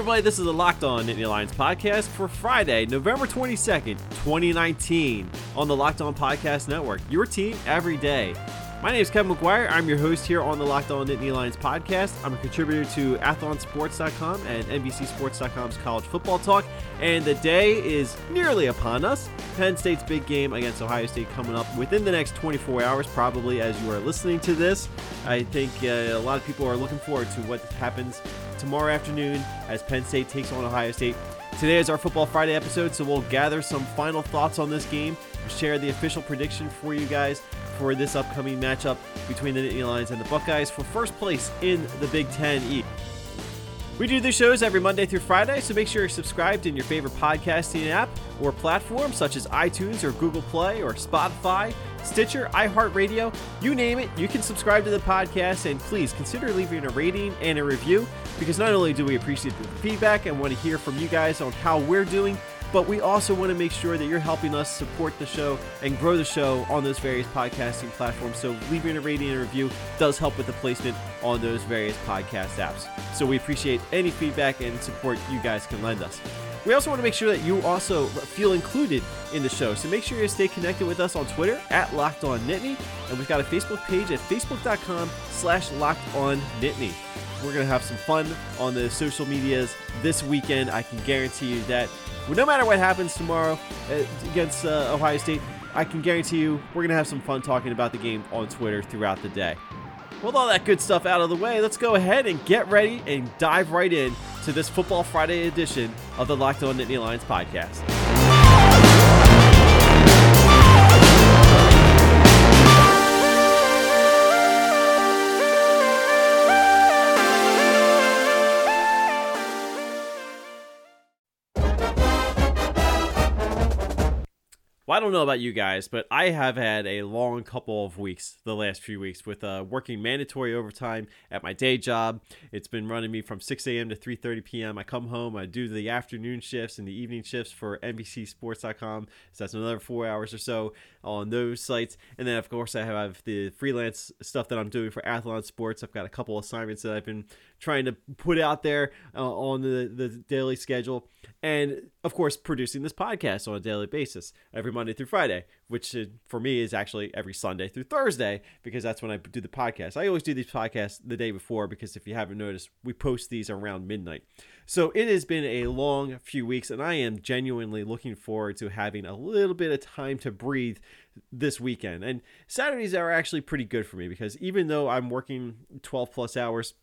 everybody. This is the Locked On Nittany Lions podcast for Friday, November 22nd, 2019, on the Locked On Podcast Network. Your team every day. My name is Kevin McGuire. I'm your host here on the Locked On Nittany Lions podcast. I'm a contributor to athlonsports.com and NBCSports.com's college football talk. And the day is nearly upon us. Penn State's big game against Ohio State coming up within the next 24 hours, probably as you are listening to this. I think uh, a lot of people are looking forward to what happens tomorrow afternoon as Penn State takes on Ohio State. Today is our Football Friday episode, so we'll gather some final thoughts on this game, share the official prediction for you guys for this upcoming matchup between the Nittany Lions and the Buckeyes for first place in the Big Ten East. We do these shows every Monday through Friday, so make sure you're subscribed in your favorite podcasting app or platform such as iTunes or Google Play or Spotify, Stitcher, iHeartRadio, you name it, you can subscribe to the podcast and please consider leaving a rating and a review because not only do we appreciate the feedback and want to hear from you guys on how we're doing, but we also want to make sure that you're helping us support the show and grow the show on those various podcasting platforms. So leaving a rating and review does help with the placement on those various podcast apps. So we appreciate any feedback and support you guys can lend us. We also want to make sure that you also feel included in the show. So make sure you stay connected with us on Twitter at Locked On Nittany. And we've got a Facebook page at facebook.com slash Locked On Nittany. We're going to have some fun on the social medias this weekend. I can guarantee you that no matter what happens tomorrow uh, against uh, Ohio State, I can guarantee you we're going to have some fun talking about the game on Twitter throughout the day. With all that good stuff out of the way, let's go ahead and get ready and dive right in to this Football Friday edition of the Locked On Nittany Lions podcast. I don't know about you guys, but I have had a long couple of weeks the last few weeks with uh, working mandatory overtime at my day job. It's been running me from 6 a.m. to 3:30 p.m. I come home, I do the afternoon shifts and the evening shifts for NBCSports.com. So that's another four hours or so on those sites, and then of course I have the freelance stuff that I'm doing for Athlon Sports. I've got a couple assignments that I've been trying to put out there uh, on the the daily schedule, and of course producing this podcast on a daily basis every Monday through Friday, which uh, for me is actually every Sunday through Thursday because that's when I do the podcast. I always do these podcasts the day before because if you haven't noticed, we post these around midnight. So it has been a long few weeks, and I am genuinely looking forward to having a little bit of time to breathe this weekend. And Saturdays are actually pretty good for me because even though I'm working 12 plus hours,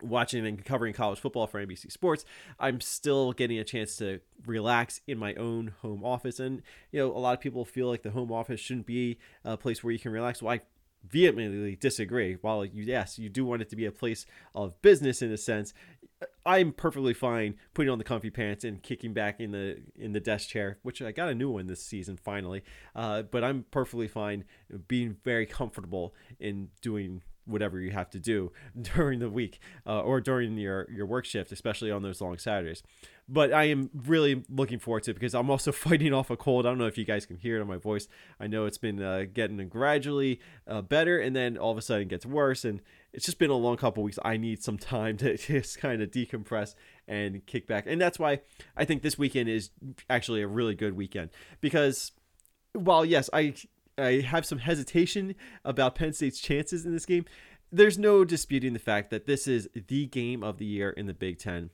watching and covering college football for NBC Sports, I'm still getting a chance to relax in my own home office. And, you know, a lot of people feel like the home office shouldn't be a place where you can relax. Well, I vehemently disagree. While you, yes, you do want it to be a place of business in a sense, I'm perfectly fine putting on the comfy pants and kicking back in the in the desk chair, which I got a new one this season finally. Uh, but I'm perfectly fine being very comfortable in doing whatever you have to do during the week uh, or during your your work shift, especially on those long Saturdays. But I am really looking forward to it because I'm also fighting off a cold. I don't know if you guys can hear it on my voice. I know it's been uh, getting gradually uh, better, and then all of a sudden gets worse. And it's just been a long couple weeks. I need some time to just kind of decompress and kick back, and that's why I think this weekend is actually a really good weekend because while yes, I I have some hesitation about Penn State's chances in this game. There's no disputing the fact that this is the game of the year in the Big Ten.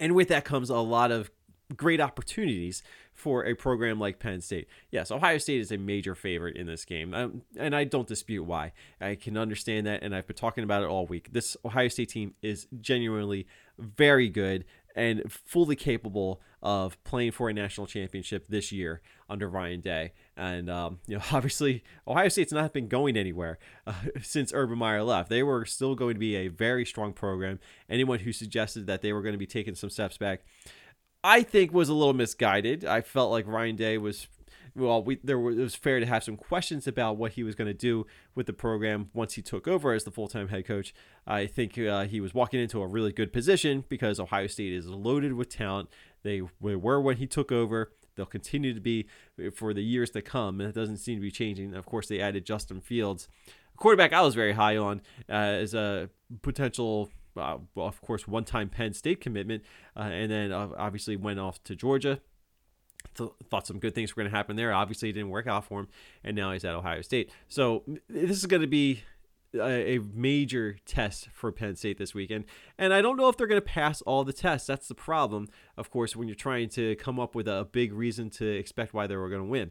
And with that comes a lot of great opportunities for a program like Penn State. Yes, Ohio State is a major favorite in this game, um, and I don't dispute why. I can understand that, and I've been talking about it all week. This Ohio State team is genuinely very good and fully capable of playing for a national championship this year under Ryan Day. And um, you know, obviously, Ohio State's not been going anywhere uh, since Urban Meyer left. They were still going to be a very strong program. Anyone who suggested that they were going to be taking some steps back, I think, was a little misguided. I felt like Ryan Day was well, we there was, it was fair to have some questions about what he was going to do with the program once he took over as the full time head coach. I think uh, he was walking into a really good position because Ohio State is loaded with talent. They were when he took over. They'll continue to be for the years to come, and it doesn't seem to be changing. Of course, they added Justin Fields, a quarterback I was very high on uh, as a potential uh, well, of course, one time Penn State commitment, uh, and then uh, obviously went off to Georgia. Th- thought some good things were going to happen there. Obviously, it didn't work out for him, and now he's at Ohio State. So this is going to be a, major test for Penn State this weekend. And I don't know if they're going to pass all the tests. That's the problem, of course, when you're trying to come up with a big reason to expect why they were going to win.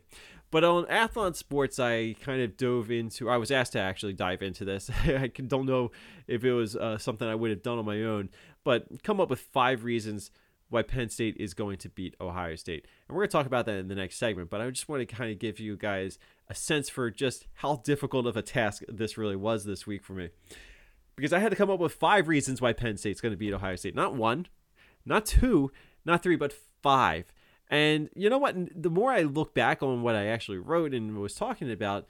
But on Athlon Sports, I kind of dove into, I was asked to actually dive into this. I don't know if it was uh, something I would have done on my own, but come up with five reasons why Penn State is going to beat Ohio State. And we're going to talk about that in the next segment, but I just want to kind of give you guys a sense for just how difficult of a task this really was this week for me. Because I had to come up with five reasons why Penn State's going to beat Ohio State. Not one, not two, not three, but five. And you know what? The more I look back on what I actually wrote and was talking about,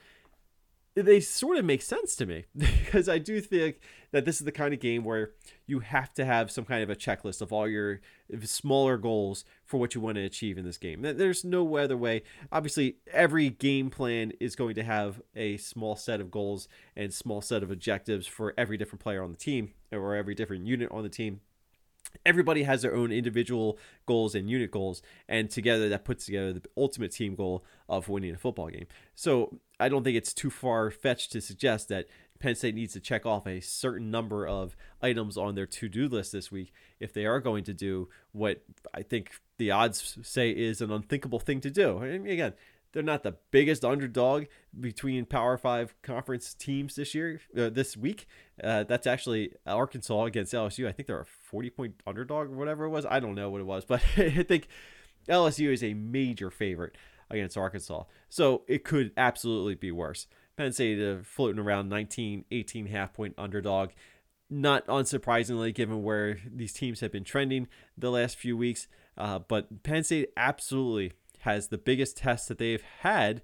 they sort of make sense to me because I do think that this is the kind of game where you have to have some kind of a checklist of all your smaller goals for what you want to achieve in this game. There's no other way. Obviously, every game plan is going to have a small set of goals and small set of objectives for every different player on the team or every different unit on the team everybody has their own individual goals and unit goals and together that puts together the ultimate team goal of winning a football game so i don't think it's too far fetched to suggest that penn state needs to check off a certain number of items on their to-do list this week if they are going to do what i think the odds say is an unthinkable thing to do and again they're not the biggest underdog between Power Five conference teams this year, uh, this week. Uh, that's actually Arkansas against LSU. I think they're a 40 point underdog or whatever it was. I don't know what it was, but I think LSU is a major favorite against Arkansas. So it could absolutely be worse. Penn State uh, floating around 19, 18 half point underdog. Not unsurprisingly, given where these teams have been trending the last few weeks. Uh, but Penn State absolutely has the biggest test that they've had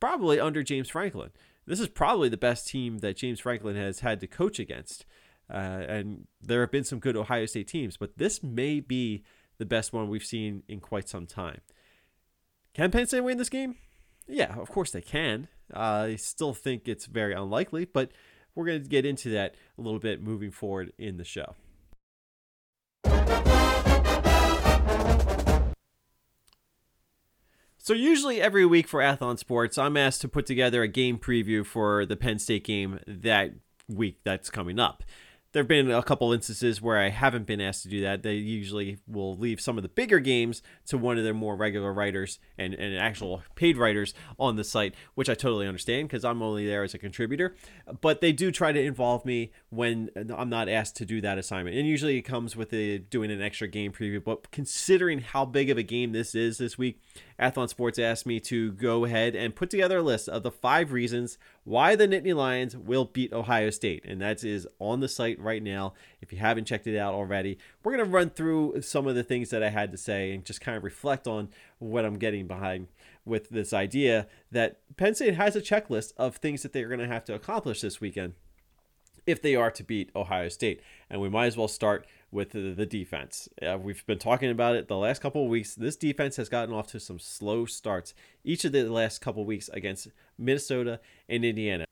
probably under James Franklin. This is probably the best team that James Franklin has had to coach against. Uh, and there have been some good Ohio State teams, but this may be the best one we've seen in quite some time. Can Penn State win this game? Yeah, of course they can. I still think it's very unlikely, but we're going to get into that a little bit moving forward in the show. So usually every week for Athlon Sports, I'm asked to put together a game preview for the Penn State game that week that's coming up there have been a couple instances where I haven't been asked to do that. They usually will leave some of the bigger games to one of their more regular writers and, and actual paid writers on the site, which I totally understand because I'm only there as a contributor. But they do try to involve me when I'm not asked to do that assignment. And usually it comes with a, doing an extra game preview. But considering how big of a game this is this week, Athlon Sports asked me to go ahead and put together a list of the five reasons why the Nittany Lions will beat Ohio State. And that is on the site right now. If you haven't checked it out already, we're going to run through some of the things that I had to say and just kind of reflect on what I'm getting behind with this idea that Penn State has a checklist of things that they're going to have to accomplish this weekend if they are to beat Ohio State. And we might as well start with the, the defense. Uh, we've been talking about it the last couple of weeks. This defense has gotten off to some slow starts each of the last couple of weeks against Minnesota and Indiana.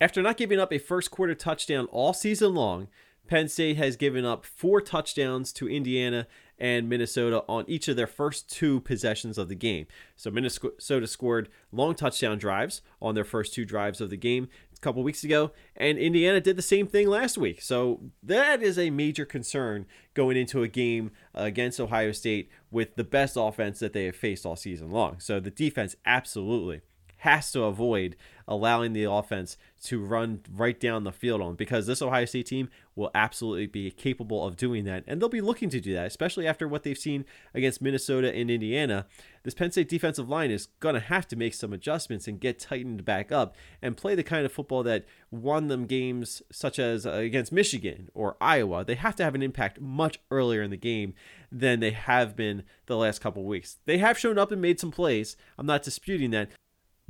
After not giving up a first quarter touchdown all season long, Penn State has given up four touchdowns to Indiana and Minnesota on each of their first two possessions of the game. So Minnesota scored long touchdown drives on their first two drives of the game a couple weeks ago, and Indiana did the same thing last week. So that is a major concern going into a game against Ohio State with the best offense that they have faced all season long. So the defense absolutely has to avoid allowing the offense to run right down the field on because this Ohio State team will absolutely be capable of doing that. And they'll be looking to do that, especially after what they've seen against Minnesota and Indiana. This Penn State defensive line is going to have to make some adjustments and get tightened back up and play the kind of football that won them games such as uh, against Michigan or Iowa. They have to have an impact much earlier in the game than they have been the last couple weeks. They have shown up and made some plays. I'm not disputing that,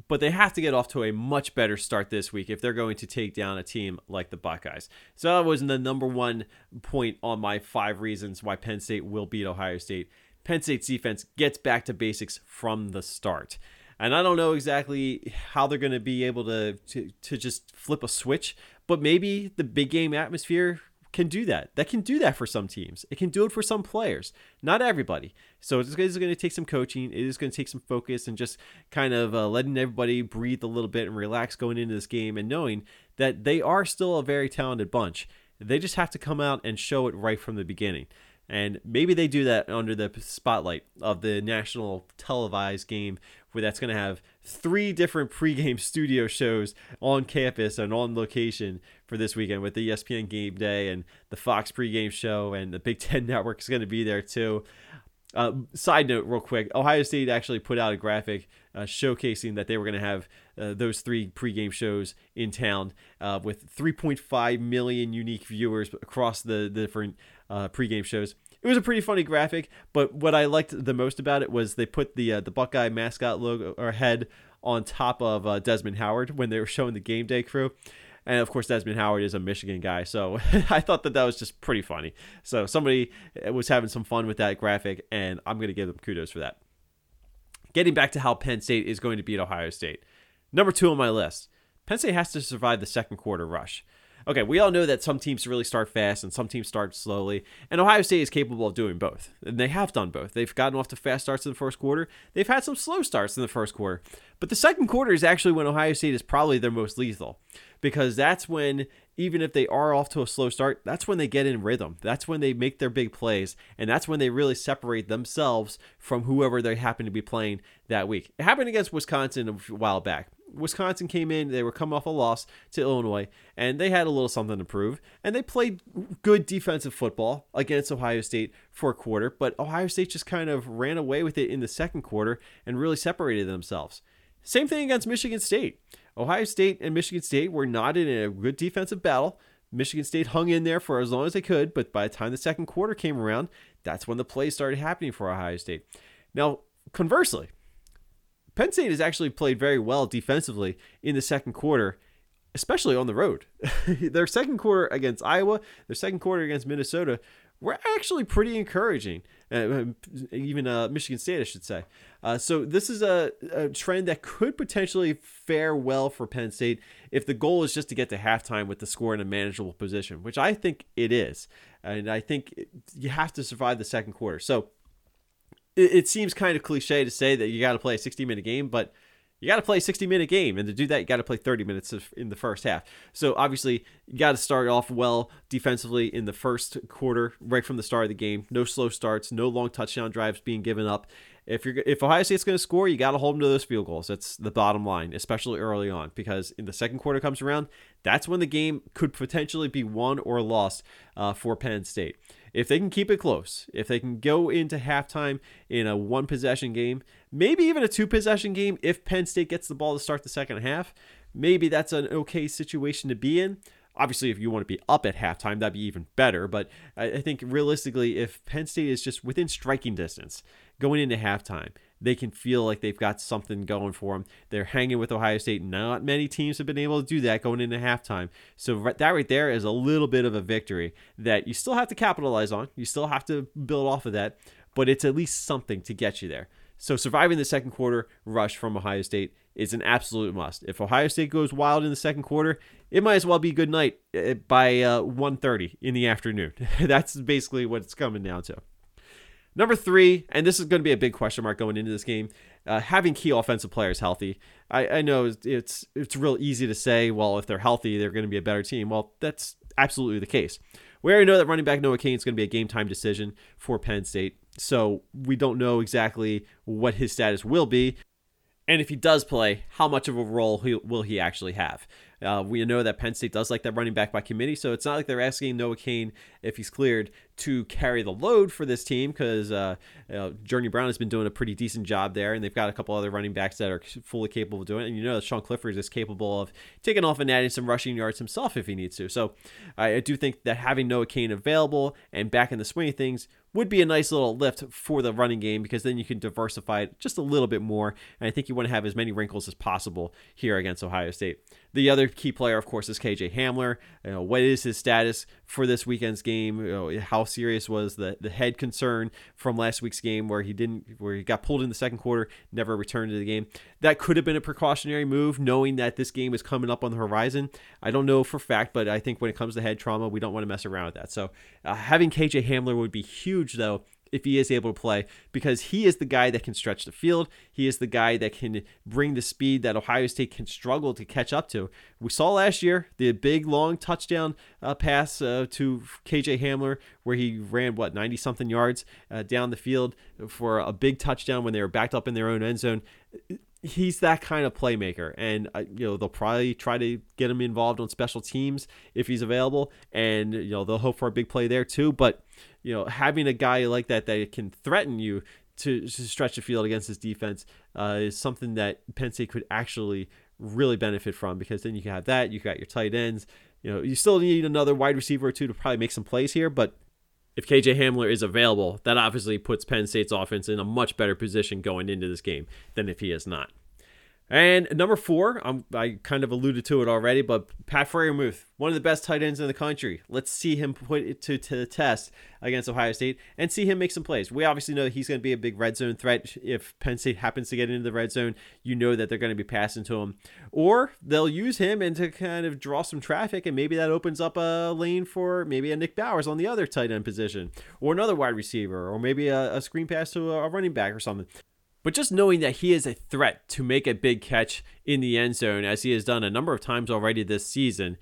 but they have to get off to a much better start this week if they're going to take down a team like the Buckeyes. So that was the number one point on my five reasons why Penn State will beat Ohio State. Penn State's defense gets back to basics from the start. And I don't know exactly how they're going to be able to, to, to just flip a switch, but maybe the big game atmosphere can do that. That can do that for some teams. It can do it for some players, not everybody. So it's going to take some coaching. It is going to take some focus and just kind of uh, letting everybody breathe a little bit and relax going into this game and knowing that they are still a very talented bunch. They just have to come out and show it right from the beginning. And maybe they do that under the spotlight of the national televised game, where that's going to have three different pregame studio shows on campus and on location for this weekend with the ESPN game day and the Fox pregame show, and the Big Ten Network is going to be there too. Uh, side note, real quick Ohio State actually put out a graphic uh, showcasing that they were going to have uh, those three pregame shows in town uh, with 3.5 million unique viewers across the, the different uh, pregame shows. It was a pretty funny graphic, but what I liked the most about it was they put the uh, the Buckeye mascot logo or head on top of Desmond Howard when they were showing the game day crew. And of course, Desmond Howard is a Michigan guy, so I thought that that was just pretty funny. So somebody was having some fun with that graphic, and I'm going to give them kudos for that. Getting back to how Penn State is going to beat Ohio State. Number two on my list Penn State has to survive the second quarter rush. Okay, we all know that some teams really start fast and some teams start slowly, and Ohio State is capable of doing both. And they have done both. They've gotten off to fast starts in the first quarter, they've had some slow starts in the first quarter. But the second quarter is actually when Ohio State is probably their most lethal because that's when, even if they are off to a slow start, that's when they get in rhythm. That's when they make their big plays, and that's when they really separate themselves from whoever they happen to be playing that week. It happened against Wisconsin a while back. Wisconsin came in, they were coming off a loss to Illinois, and they had a little something to prove. And they played good defensive football against Ohio State for a quarter, but Ohio State just kind of ran away with it in the second quarter and really separated themselves. Same thing against Michigan State. Ohio State and Michigan State were not in a good defensive battle. Michigan State hung in there for as long as they could, but by the time the second quarter came around, that's when the plays started happening for Ohio State. Now, conversely, Penn State has actually played very well defensively in the second quarter, especially on the road. their second quarter against Iowa, their second quarter against Minnesota were actually pretty encouraging. Uh, even uh, Michigan State, I should say. Uh, so this is a, a, trend that could potentially fare well for Penn State if the goal is just to get to halftime with the score in a manageable position, which I think it is. And I think you have to survive the second quarter. So it, it seems kind of cliche to say that you got to play a 60 minute game, but you got to play a 60 minute game. And to do that, you got to play 30 minutes in the first half. So obviously, you got to start off well defensively in the first quarter, right from the start of the game. No slow starts, no long touchdown drives being given up. If you're if Ohio State's going to score, you got to hold them to those field goals. That's the bottom line, especially early on, because in the second quarter comes around, that's when the game could potentially be won or lost uh, for Penn State if they can keep it close, if they can go into halftime in a one possession game, maybe even a two possession game, if Penn State gets the ball to start the second half, maybe that's an okay situation to be in. Obviously, if you want to be up at halftime, that'd be even better. But I think realistically, if Penn State is just within striking distance going into halftime, they can feel like they've got something going for them. They're hanging with Ohio State. Not many teams have been able to do that going into halftime. So that right there is a little bit of a victory that you still have to capitalize on. You still have to build off of that, but it's at least something to get you there. So surviving the second quarter rush from Ohio State is an absolute must. If Ohio State goes wild in the second quarter, it might as well be good night eh, by uh, 1.30 in the afternoon. That's basically what it's coming down to. Number three, and this is going to be a big question mark going into this game, uh, having key offensive players healthy. I, I know it's it's real easy to say, well, if they're healthy, they're going to be a better team. Well, that's absolutely the case. We already know that running back Noah Cain is going to be a game time decision for Penn State, so we don't know exactly what his status will be. And if he does play, how much of a role he, will he actually have? Uh, we know that Penn State does like that running back by committee, so it's not like they're asking Noah Cain if he's cleared to carry the load for this team because uh, Journey Brown has been doing a pretty decent job there, and they've got a couple other running backs that are fully capable of doing it. And you know that Sean Clifford is capable of taking off and adding some rushing yards himself if he needs to. So I, do think that having Noah Cain available and back in the swing of things would be a nice little lift for the running game because then you can diversify it just a little bit more. And I think you want to have as many wrinkles as possible here against Ohio State. The other key player, of course, is KJ Hamler. You know, what is his status for this weekend's game? You know, how serious was the the head concern from last week's game where he didn't where he got pulled in the second quarter, never returned to the game? That could have been a precautionary move, knowing that this game is coming up on the horizon. I don't know for fact, but I think when it comes to head trauma, we don't want to mess around with that. So uh, having KJ Hamler would be huge, though, if he is able to play because he is the guy that can stretch the field. He is the guy that can bring the speed that Ohio State can struggle to catch up to. We saw last year the big long touchdown uh, pass uh, to KJ Hamler where he ran what 90 something yards uh, down the field for a big touchdown when they were backed up in their own end zone he's that kind of playmaker. And uh, you know they'll probably try to get him involved on special teams if he's available. And you know they'll hope for a big play there too. But you know having a guy like that that can threaten you to, to stretch the field against his defense uh, is something that Penn State could actually really benefit from because then you can have that. You got your tight ends. You know you still need another wide receiver or two to probably make some plays here but if KJ Hamler is available, that obviously puts Penn State's offense in a much better position going into this game than if he is not. And number four, I'm, i kind of alluded to it already, but Pat Freiermuth, one of the best tight ends in the country. Let's see him put it to, to the test against Ohio State and see him make some plays. We obviously know that he's going to be a big red zone threat. If Penn State happens to get into the red zone, you know that they're going to be passing to him. Or they'll use him and to kind of draw some traffic, and maybe that opens up a lane for maybe a Nick Bowers on the other tight end position, or another wide receiver, or maybe a, a screen pass to a running back or something. But just knowing that he is a threat to make a big catch in the end zone, as he has done a number of times already this season,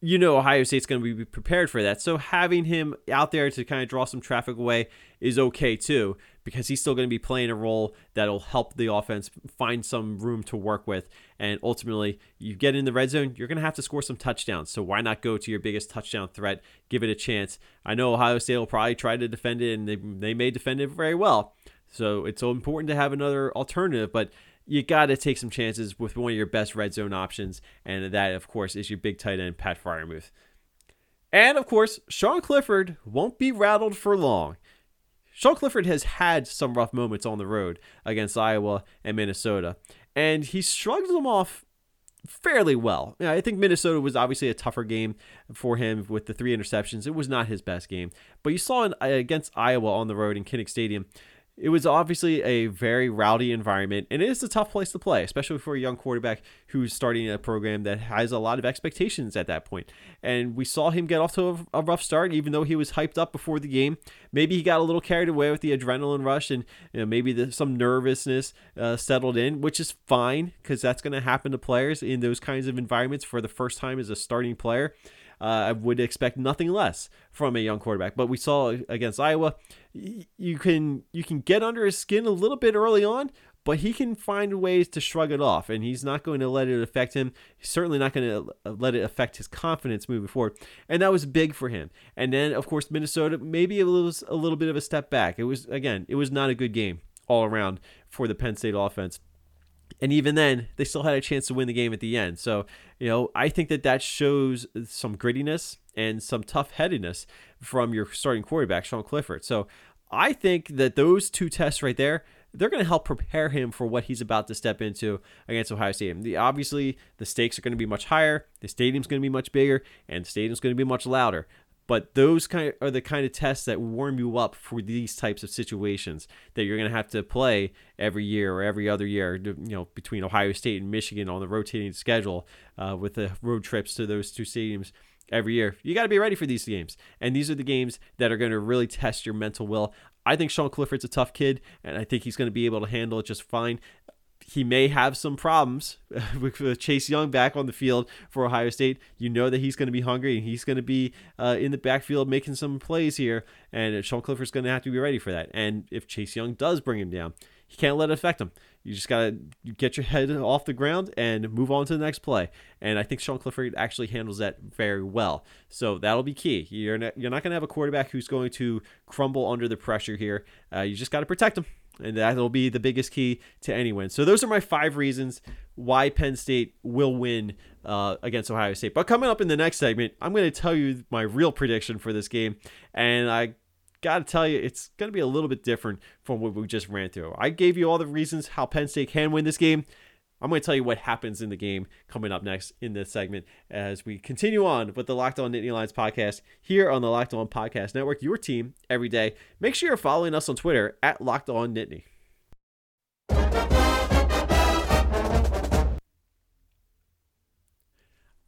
you know Ohio State's going to be prepared for that. So having him out there to kind of draw some traffic away is okay too, because he's still going to be playing a role that'll help the offense find some room to work with. And ultimately, you get in the red zone, you're going to have to score some touchdowns. So why not go to your biggest touchdown threat? Give it a chance. I know Ohio State will probably try to defend it, and they, they may defend it very well. So it's so important to have another alternative, but you got to take some chances with one of your best red zone options, and that, of course, is your big tight end, Pat Freiermuth. And of course, Sean Clifford won't be rattled for long. Sean Clifford has had some rough moments on the road against Iowa and Minnesota, and he shrugged them off fairly well. I think Minnesota was obviously a tougher game for him with the three interceptions. It was not his best game, but you saw in, against Iowa on the road in Kinnick Stadium it was obviously a very rowdy environment, and it is a tough place to play, especially for a young quarterback who's starting a program that has a lot of expectations at that point. And we saw him get off to a, rough start, even though he was hyped up before the game. Maybe he got a little carried away with the adrenaline rush, and you know, maybe the, some nervousness uh, settled in, which is fine because that's going to happen to players in those kinds of environments for the first time as a starting player. Uh, I would expect nothing less from a young quarterback. But we saw against Iowa, you can you can get under his skin a little bit early on, but he can find ways to shrug it off, and he's not going to let it affect him. He's certainly not going to let it affect his confidence moving forward, and that was big for him. And then, of course, Minnesota maybe it was a little bit of a step back. It was again, it was not a good game all around for the Penn State offense. And even then, they still had a chance to win the game at the end. So, you know, I think that that shows some grittiness and some tough headedness from your starting quarterback, Sean Clifford. So, I think that those two tests right there, they're going to help prepare him for what he's about to step into against Ohio State. The, obviously, the stakes are going to be much higher, the stadium's going to be much bigger, and the stadium's going to be much louder. But those kind of are the kind of tests that warm you up for these types of situations that you're going to have to play every year or every other year, you know, between Ohio State and Michigan on the rotating schedule uh, with the road trips to those two stadiums every year. You got to be ready for these games. And these are the games that are going to really test your mental will. I think Sean Clifford's a tough kid, and I think he's going to be able to handle it just fine he may have some problems with Chase Young back on the field for Ohio State. You know that he's going to be hungry and he's going to be uh, in the backfield making some plays here, and Sean Clifford's going to have to be ready for that. And if Chase Young does bring him down, he can't let it affect him. You just got to get your head off the ground and move on to the next play. And I think Sean Clifford actually handles that very well. So that'll be key. You're not, you're not going to have a quarterback who's going to crumble under the pressure here. Uh, you just got to protect him and that'll be the biggest key to any win. So those are my five reasons why Penn State will win uh, against Ohio State. But coming up in the next segment, I'm going to tell you my real prediction for this game, and I got to tell you, it's going to be a little bit different from what we just ran through. I gave you all the reasons how Penn State can win this game. I'm going to tell you what happens in the game coming up next in this segment as we continue on with the Locked On Nittany Lions podcast here on the Locked On Podcast Network, your team every day. Make sure you're following us on Twitter at Locked On Nittany.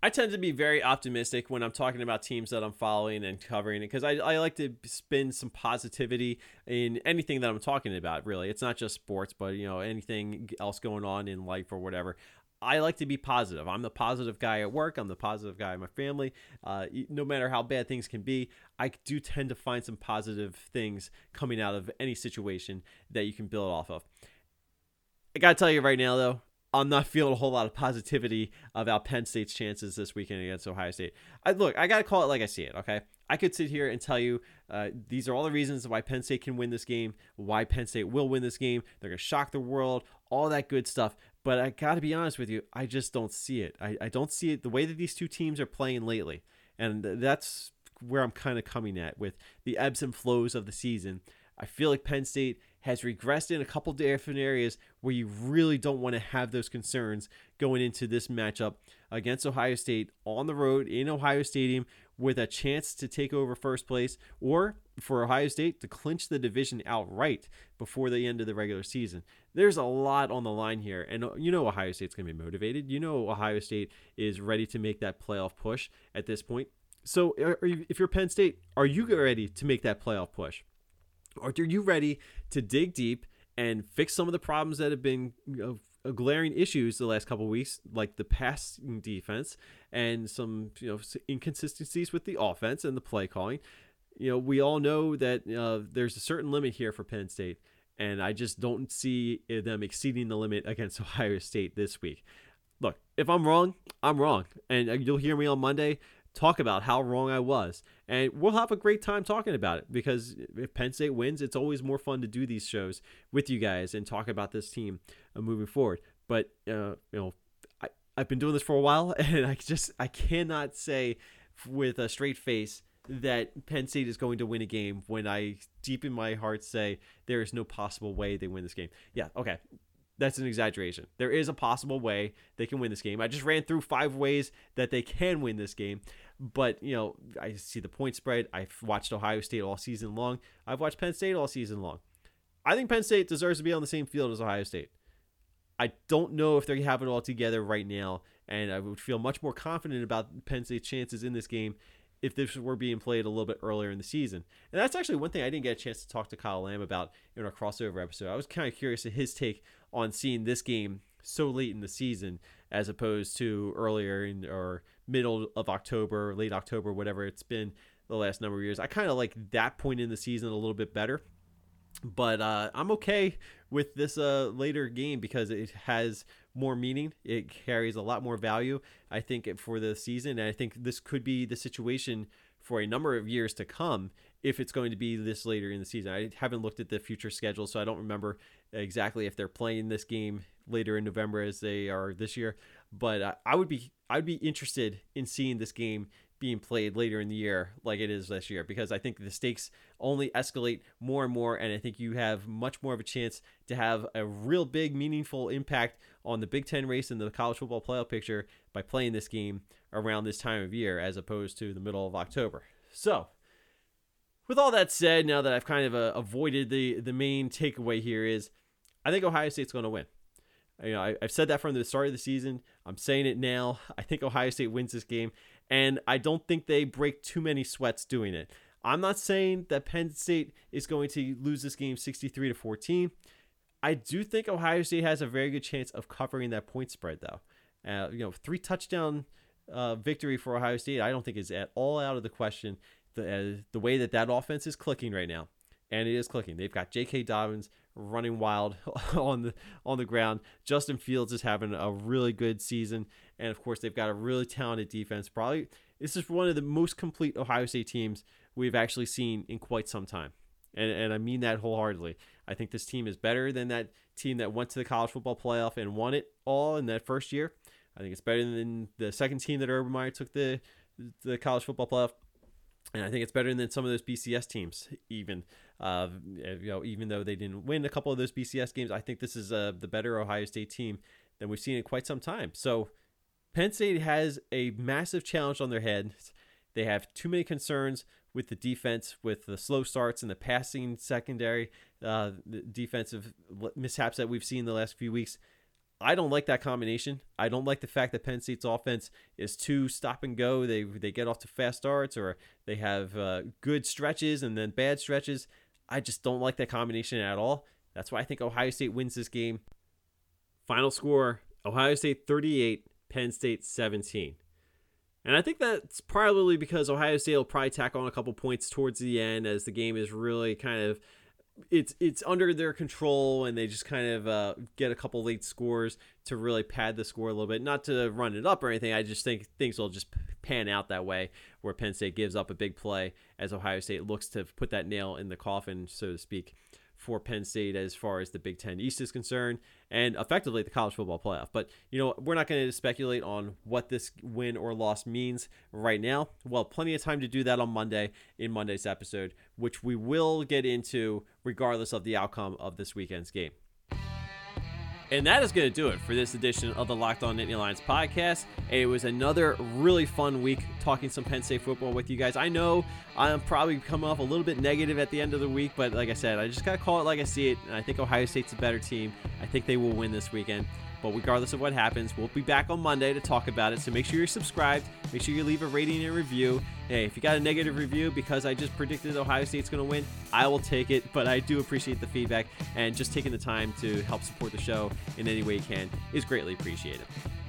I tend to be very optimistic when I'm talking about teams that I'm following and covering because I, I like to spin some positivity in anything that I'm talking about, really. It's not just sports, but you know, anything else going on in life or whatever. I like to be positive. I'm the positive guy at work. I'm the positive guy in my family. Uh, no matter how bad things can be, I do tend to find some positive things coming out of any situation that you can build off of. I gotta tell you right now, though, I'm not feeling a whole lot of positivity about Penn State's chances this weekend against Ohio State. I, look, I got to call it like I see it, okay? I could sit here and tell you uh, these are all the reasons why Penn State can win this game, why Penn State will win this game. They're to shock the world, all that good stuff. But I got to be honest with you, I just don't see it. I, I don't see it the way that these two teams are playing lately. And that's where I'm kind of coming at with the ebbs and flows of the season. I feel like Penn State has regressed in a couple different areas where you really don't want to have those concerns going into this matchup against Ohio State on the road in Ohio Stadium with a chance to take over first place or for Ohio State to clinch the division outright before the end of the regular season. There's a lot on the line here, and uh, you know Ohio State's going to be motivated. You know Ohio State is ready to make that playoff push at this point. So, if you're Penn State, are you ready to make that playoff push? Or are you ready to dig deep and fix some of the problems that have been glaring issues the last couple weeks, like the passing defense and some you know inconsistencies with the offense and the play calling? You know, we all know that uh, there's a certain limit here for Penn State, and I just don't see them exceeding the limit against Ohio State this week. Look, if I'm wrong, I'm wrong, and uh, you'll hear me on Monday talk about how wrong I was. And we'll have a great time talking about it because if Penn State wins, it's always more fun to do these shows with you guys and talk about this team uh, moving forward. But, uh, you know, I, I've been doing this for a while and I just, I cannot say with a straight face that Penn State is going to win a game when I deep in my heart say there is no possible way they win this game. Yeah, okay that's an exaggeration. There is a possible way they can win this game. I just ran through five ways that they can win this game. But, you know, I see the point spread. I've watched Ohio State all season long. I've watched Penn State all season long. I think Penn State deserves to be on the same field as Ohio State. I don't know if they have it all together right now, and I would feel much more confident about Penn State's chances in this game if this were being played a little bit earlier in the season. And that's actually one thing I didn't get a chance to talk to Kyle Lamb about in our crossover episode. I was kind of curious to his take on seeing this game so late in the season as opposed to earlier in or middle of October, late October, whatever it's been the last number of years. I kind of like that point in the season a little bit better. But uh, I'm okay with this uh, later game because it has more meaning. It carries a lot more value, I think, for the season. And I think this could be the situation for a number of years to come if it's going to be this later in the season. I haven't looked at the future schedule, so I don't remember exactly if they're playing this game later in November as they are this year. But I would be I'd be interested in seeing this game being played later in the year like it is this year because I think the stakes only escalate more and more and I think you have much more of a chance to have a real big meaningful impact on the Big 10 race and the college football playoff picture by playing this game around this time of year as opposed to the middle of October. So, with all that said, now that I've kind of uh, avoided the the main takeaway here is I think Ohio State's going to win. You know, I, have said that from the start of the season. I'm saying it now. I think Ohio State wins this game, and I don't think they break too many sweats doing it. I'm not saying that Penn State is going to lose this game 63 to 14. I do think Ohio State has a very good chance of covering that point spread, though. Uh, you know, three touchdown uh, victory for Ohio State, I don't think is at all out of the question. The uh, the way that that offense is clicking right now, and it is clicking. They've got J.K. Dobbins running wild on the on the ground. Justin Fields is having a really good season, and of course they've got a really talented defense. Probably this is one of the most complete Ohio State teams we've actually seen in quite some time, and and I mean that wholeheartedly. I think this team is better than that team that went to the college football playoff and won it all in that first year. I think it's better than the second team that Urban Meyer took the the college football playoff and I think it's better than some of those BCS teams. Even, uh, you know, even though they didn't win a couple of those BCS games, I think this is uh, the better Ohio State team than we've seen in quite some time. So Penn State has a massive challenge on their heads. They have too many concerns with the defense, with the slow starts and the passing secondary, uh, the defensive mishaps that we've seen the last few weeks. I don't like that combination. I don't like the fact that Penn State's offense is too stop and go. They they get off to fast starts or they have uh, good stretches and then bad stretches. I just don't like that combination at all. That's why I think Ohio State wins this game. Final score Ohio State 38, Penn State 17. And I think that's probably because Ohio State will probably tack on a couple points towards the end as the game is really kind of it's it's under their control and they just kind of uh, get a couple late scores to really pad the score a little bit. Not to run it up or anything. I just think things will just pan out that way, where Penn State gives up a big play as Ohio State looks to put that nail in the coffin, so to speak, for Penn State as far as the Big Ten East is concerned, and effectively the college football playoff. But you know, we're not going to speculate on what this win or loss means right now. Well, plenty of time to do that on Monday in Monday's episode, which we will get into regardless of the outcome of this weekend's game. And that is going to do it for this edition of the Locked On Nittany Lions podcast. It was another really fun week talking some Penn State football with you guys. I know I'm probably coming off a little bit negative at the end of the week, but like I said, I just got to call it like I see it. And I think Ohio State's a better team. I think they will win this weekend. But regardless of what happens, we'll be back on Monday to talk about it. So make sure you're subscribed. Make sure you leave a rating and review. Hey, if you got a negative review because I just predicted Ohio State's going to win, I will take it. But I do appreciate the feedback and just taking the time to help support the show in any way you can is greatly appreciated.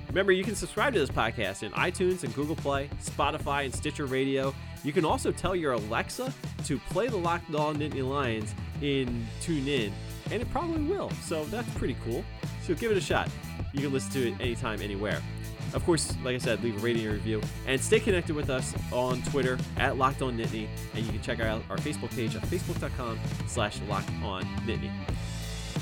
Remember, you can subscribe to this podcast in iTunes and Google Play, Spotify, and Stitcher Radio. You can also tell your Alexa to play the Locked On Nittany Lions in TuneIn, and it probably will. So that's pretty cool. So give it a shot. You can listen to it anytime, anywhere. Of course, like I said, leave a rating and review. And stay connected with us on Twitter at Locked On Nittany. And you can check out our Facebook page at facebook.com slash Locked On Nittany.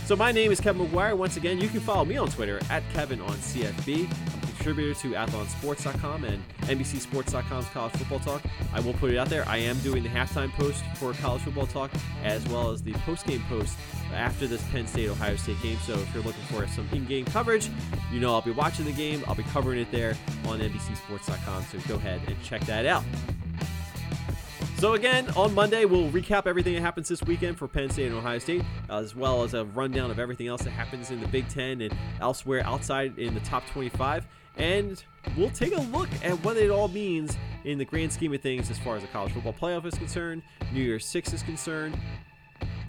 So my name is Kevin McGuire. Once again, you can follow me on Twitter at Kevin on CFB. Contributor to athlonsports.com and NBCSports.com's college football talk. I will put it out there. I am doing the halftime post for college football talk as well as the post-game post after this Penn State Ohio State game. So if you're looking for some in-game coverage, you know I'll be watching the game. I'll be covering it there on NBCSports.com. So go ahead and check that out. So again, on Monday, we'll recap everything that happens this weekend for Penn State and Ohio State, as well as a rundown of everything else that happens in the Big Ten and elsewhere outside in the top 25. And we'll take a look at what it all means in the grand scheme of things as far as the college football playoff is concerned, New Year's Six is concerned,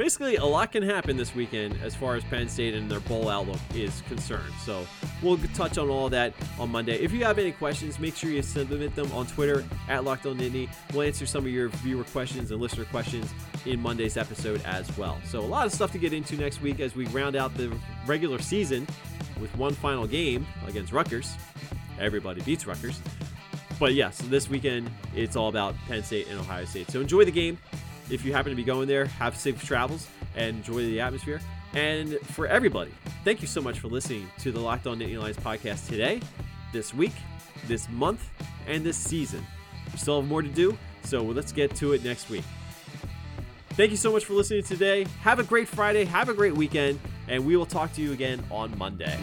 basically a lot can happen this weekend as far as Penn State and their bowl outlook is concerned. So we'll touch on all that on Monday. If you have any questions, make sure you submit them on Twitter at Locked On Nittany. We'll answer some of your viewer questions and listener questions in Monday's episode as well. So a lot of stuff to get into next week as we round out the regular season with one final game against Rutgers. Everybody beats Rutgers. But yes, this weekend it's all about Penn State and Ohio State. So enjoy the game if you happen to be going there, have safe travels and enjoy the atmosphere. And for everybody, thank you so much for listening to the Locked On Nittany Lions podcast today, this week, this month, and this season. We still have more to do, so let's get to it next week. Thank you so much for listening today. Have a great Friday, have a great weekend, and we will talk to you again on Monday.